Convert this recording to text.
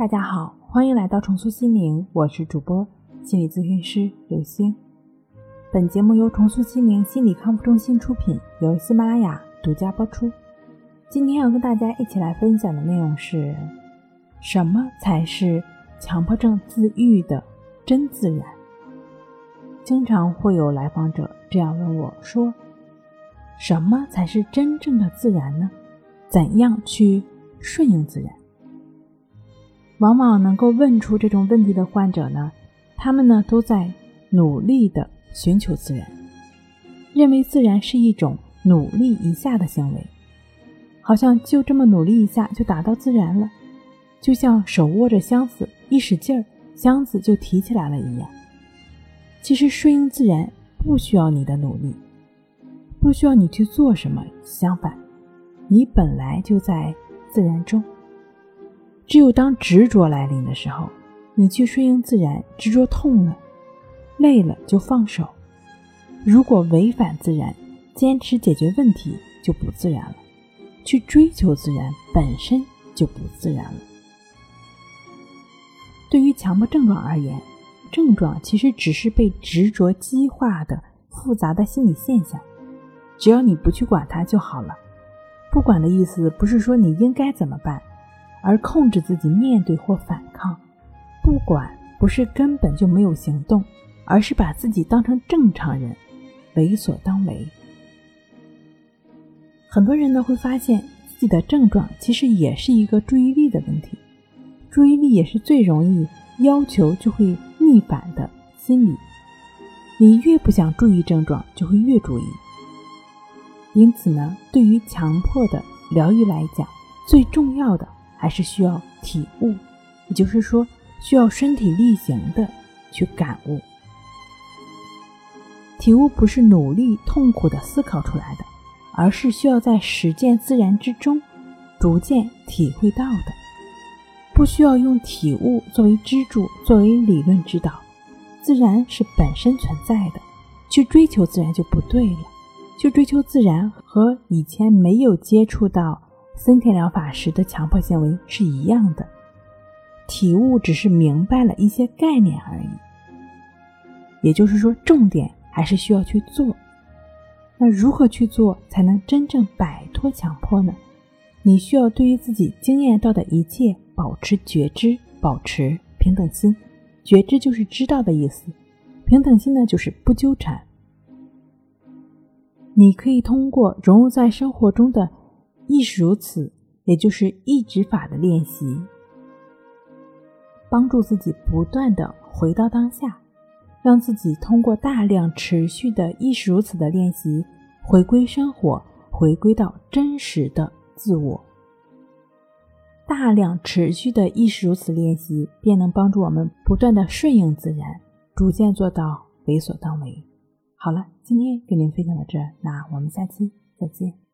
大家好，欢迎来到重塑心灵，我是主播心理咨询师刘星。本节目由重塑心灵心理康复中心出品，由喜马拉雅独家播出。今天要跟大家一起来分享的内容是：什么才是强迫症自愈的真自然？经常会有来访者这样问我说：“什么才是真正的自然呢？怎样去顺应自然？”往往能够问出这种问题的患者呢，他们呢都在努力的寻求自然，认为自然是一种努力一下的行为，好像就这么努力一下就达到自然了，就像手握着箱子一使劲儿，箱子就提起来了一样。其实顺应自然不需要你的努力，不需要你去做什么，相反，你本来就在自然中。只有当执着来临的时候，你去顺应自然，执着痛了、累了就放手。如果违反自然，坚持解决问题就不自然了。去追求自然本身就不自然了。对于强迫症状而言，症状其实只是被执着激化的复杂的心理现象，只要你不去管它就好了。不管的意思不是说你应该怎么办。而控制自己面对或反抗，不管不是根本就没有行动，而是把自己当成正常人，为所当为。很多人呢会发现自己的症状其实也是一个注意力的问题，注意力也是最容易要求就会逆反的心理。你越不想注意症状，就会越注意。因此呢，对于强迫的疗愈来讲，最重要的。还是需要体悟，也就是说，需要身体力行的去感悟。体悟不是努力痛苦的思考出来的，而是需要在实践自然之中逐渐体会到的。不需要用体悟作为支柱，作为理论指导。自然是本身存在的，去追求自然就不对了。去追求自然和以前没有接触到。森田疗法时的强迫行为是一样的，体悟只是明白了一些概念而已。也就是说，重点还是需要去做。那如何去做才能真正摆脱强迫呢？你需要对于自己经验到的一切保持觉知，保持平等心。觉知就是知道的意思，平等心呢就是不纠缠。你可以通过融入在生活中的。亦是如此，也就是意指法的练习，帮助自己不断的回到当下，让自己通过大量持续的亦是如此的练习，回归生活，回归到真实的自我。大量持续的亦是如此练习，便能帮助我们不断的顺应自然，逐渐做到为所当为。好了，今天跟您分享到这，那我们下期再见。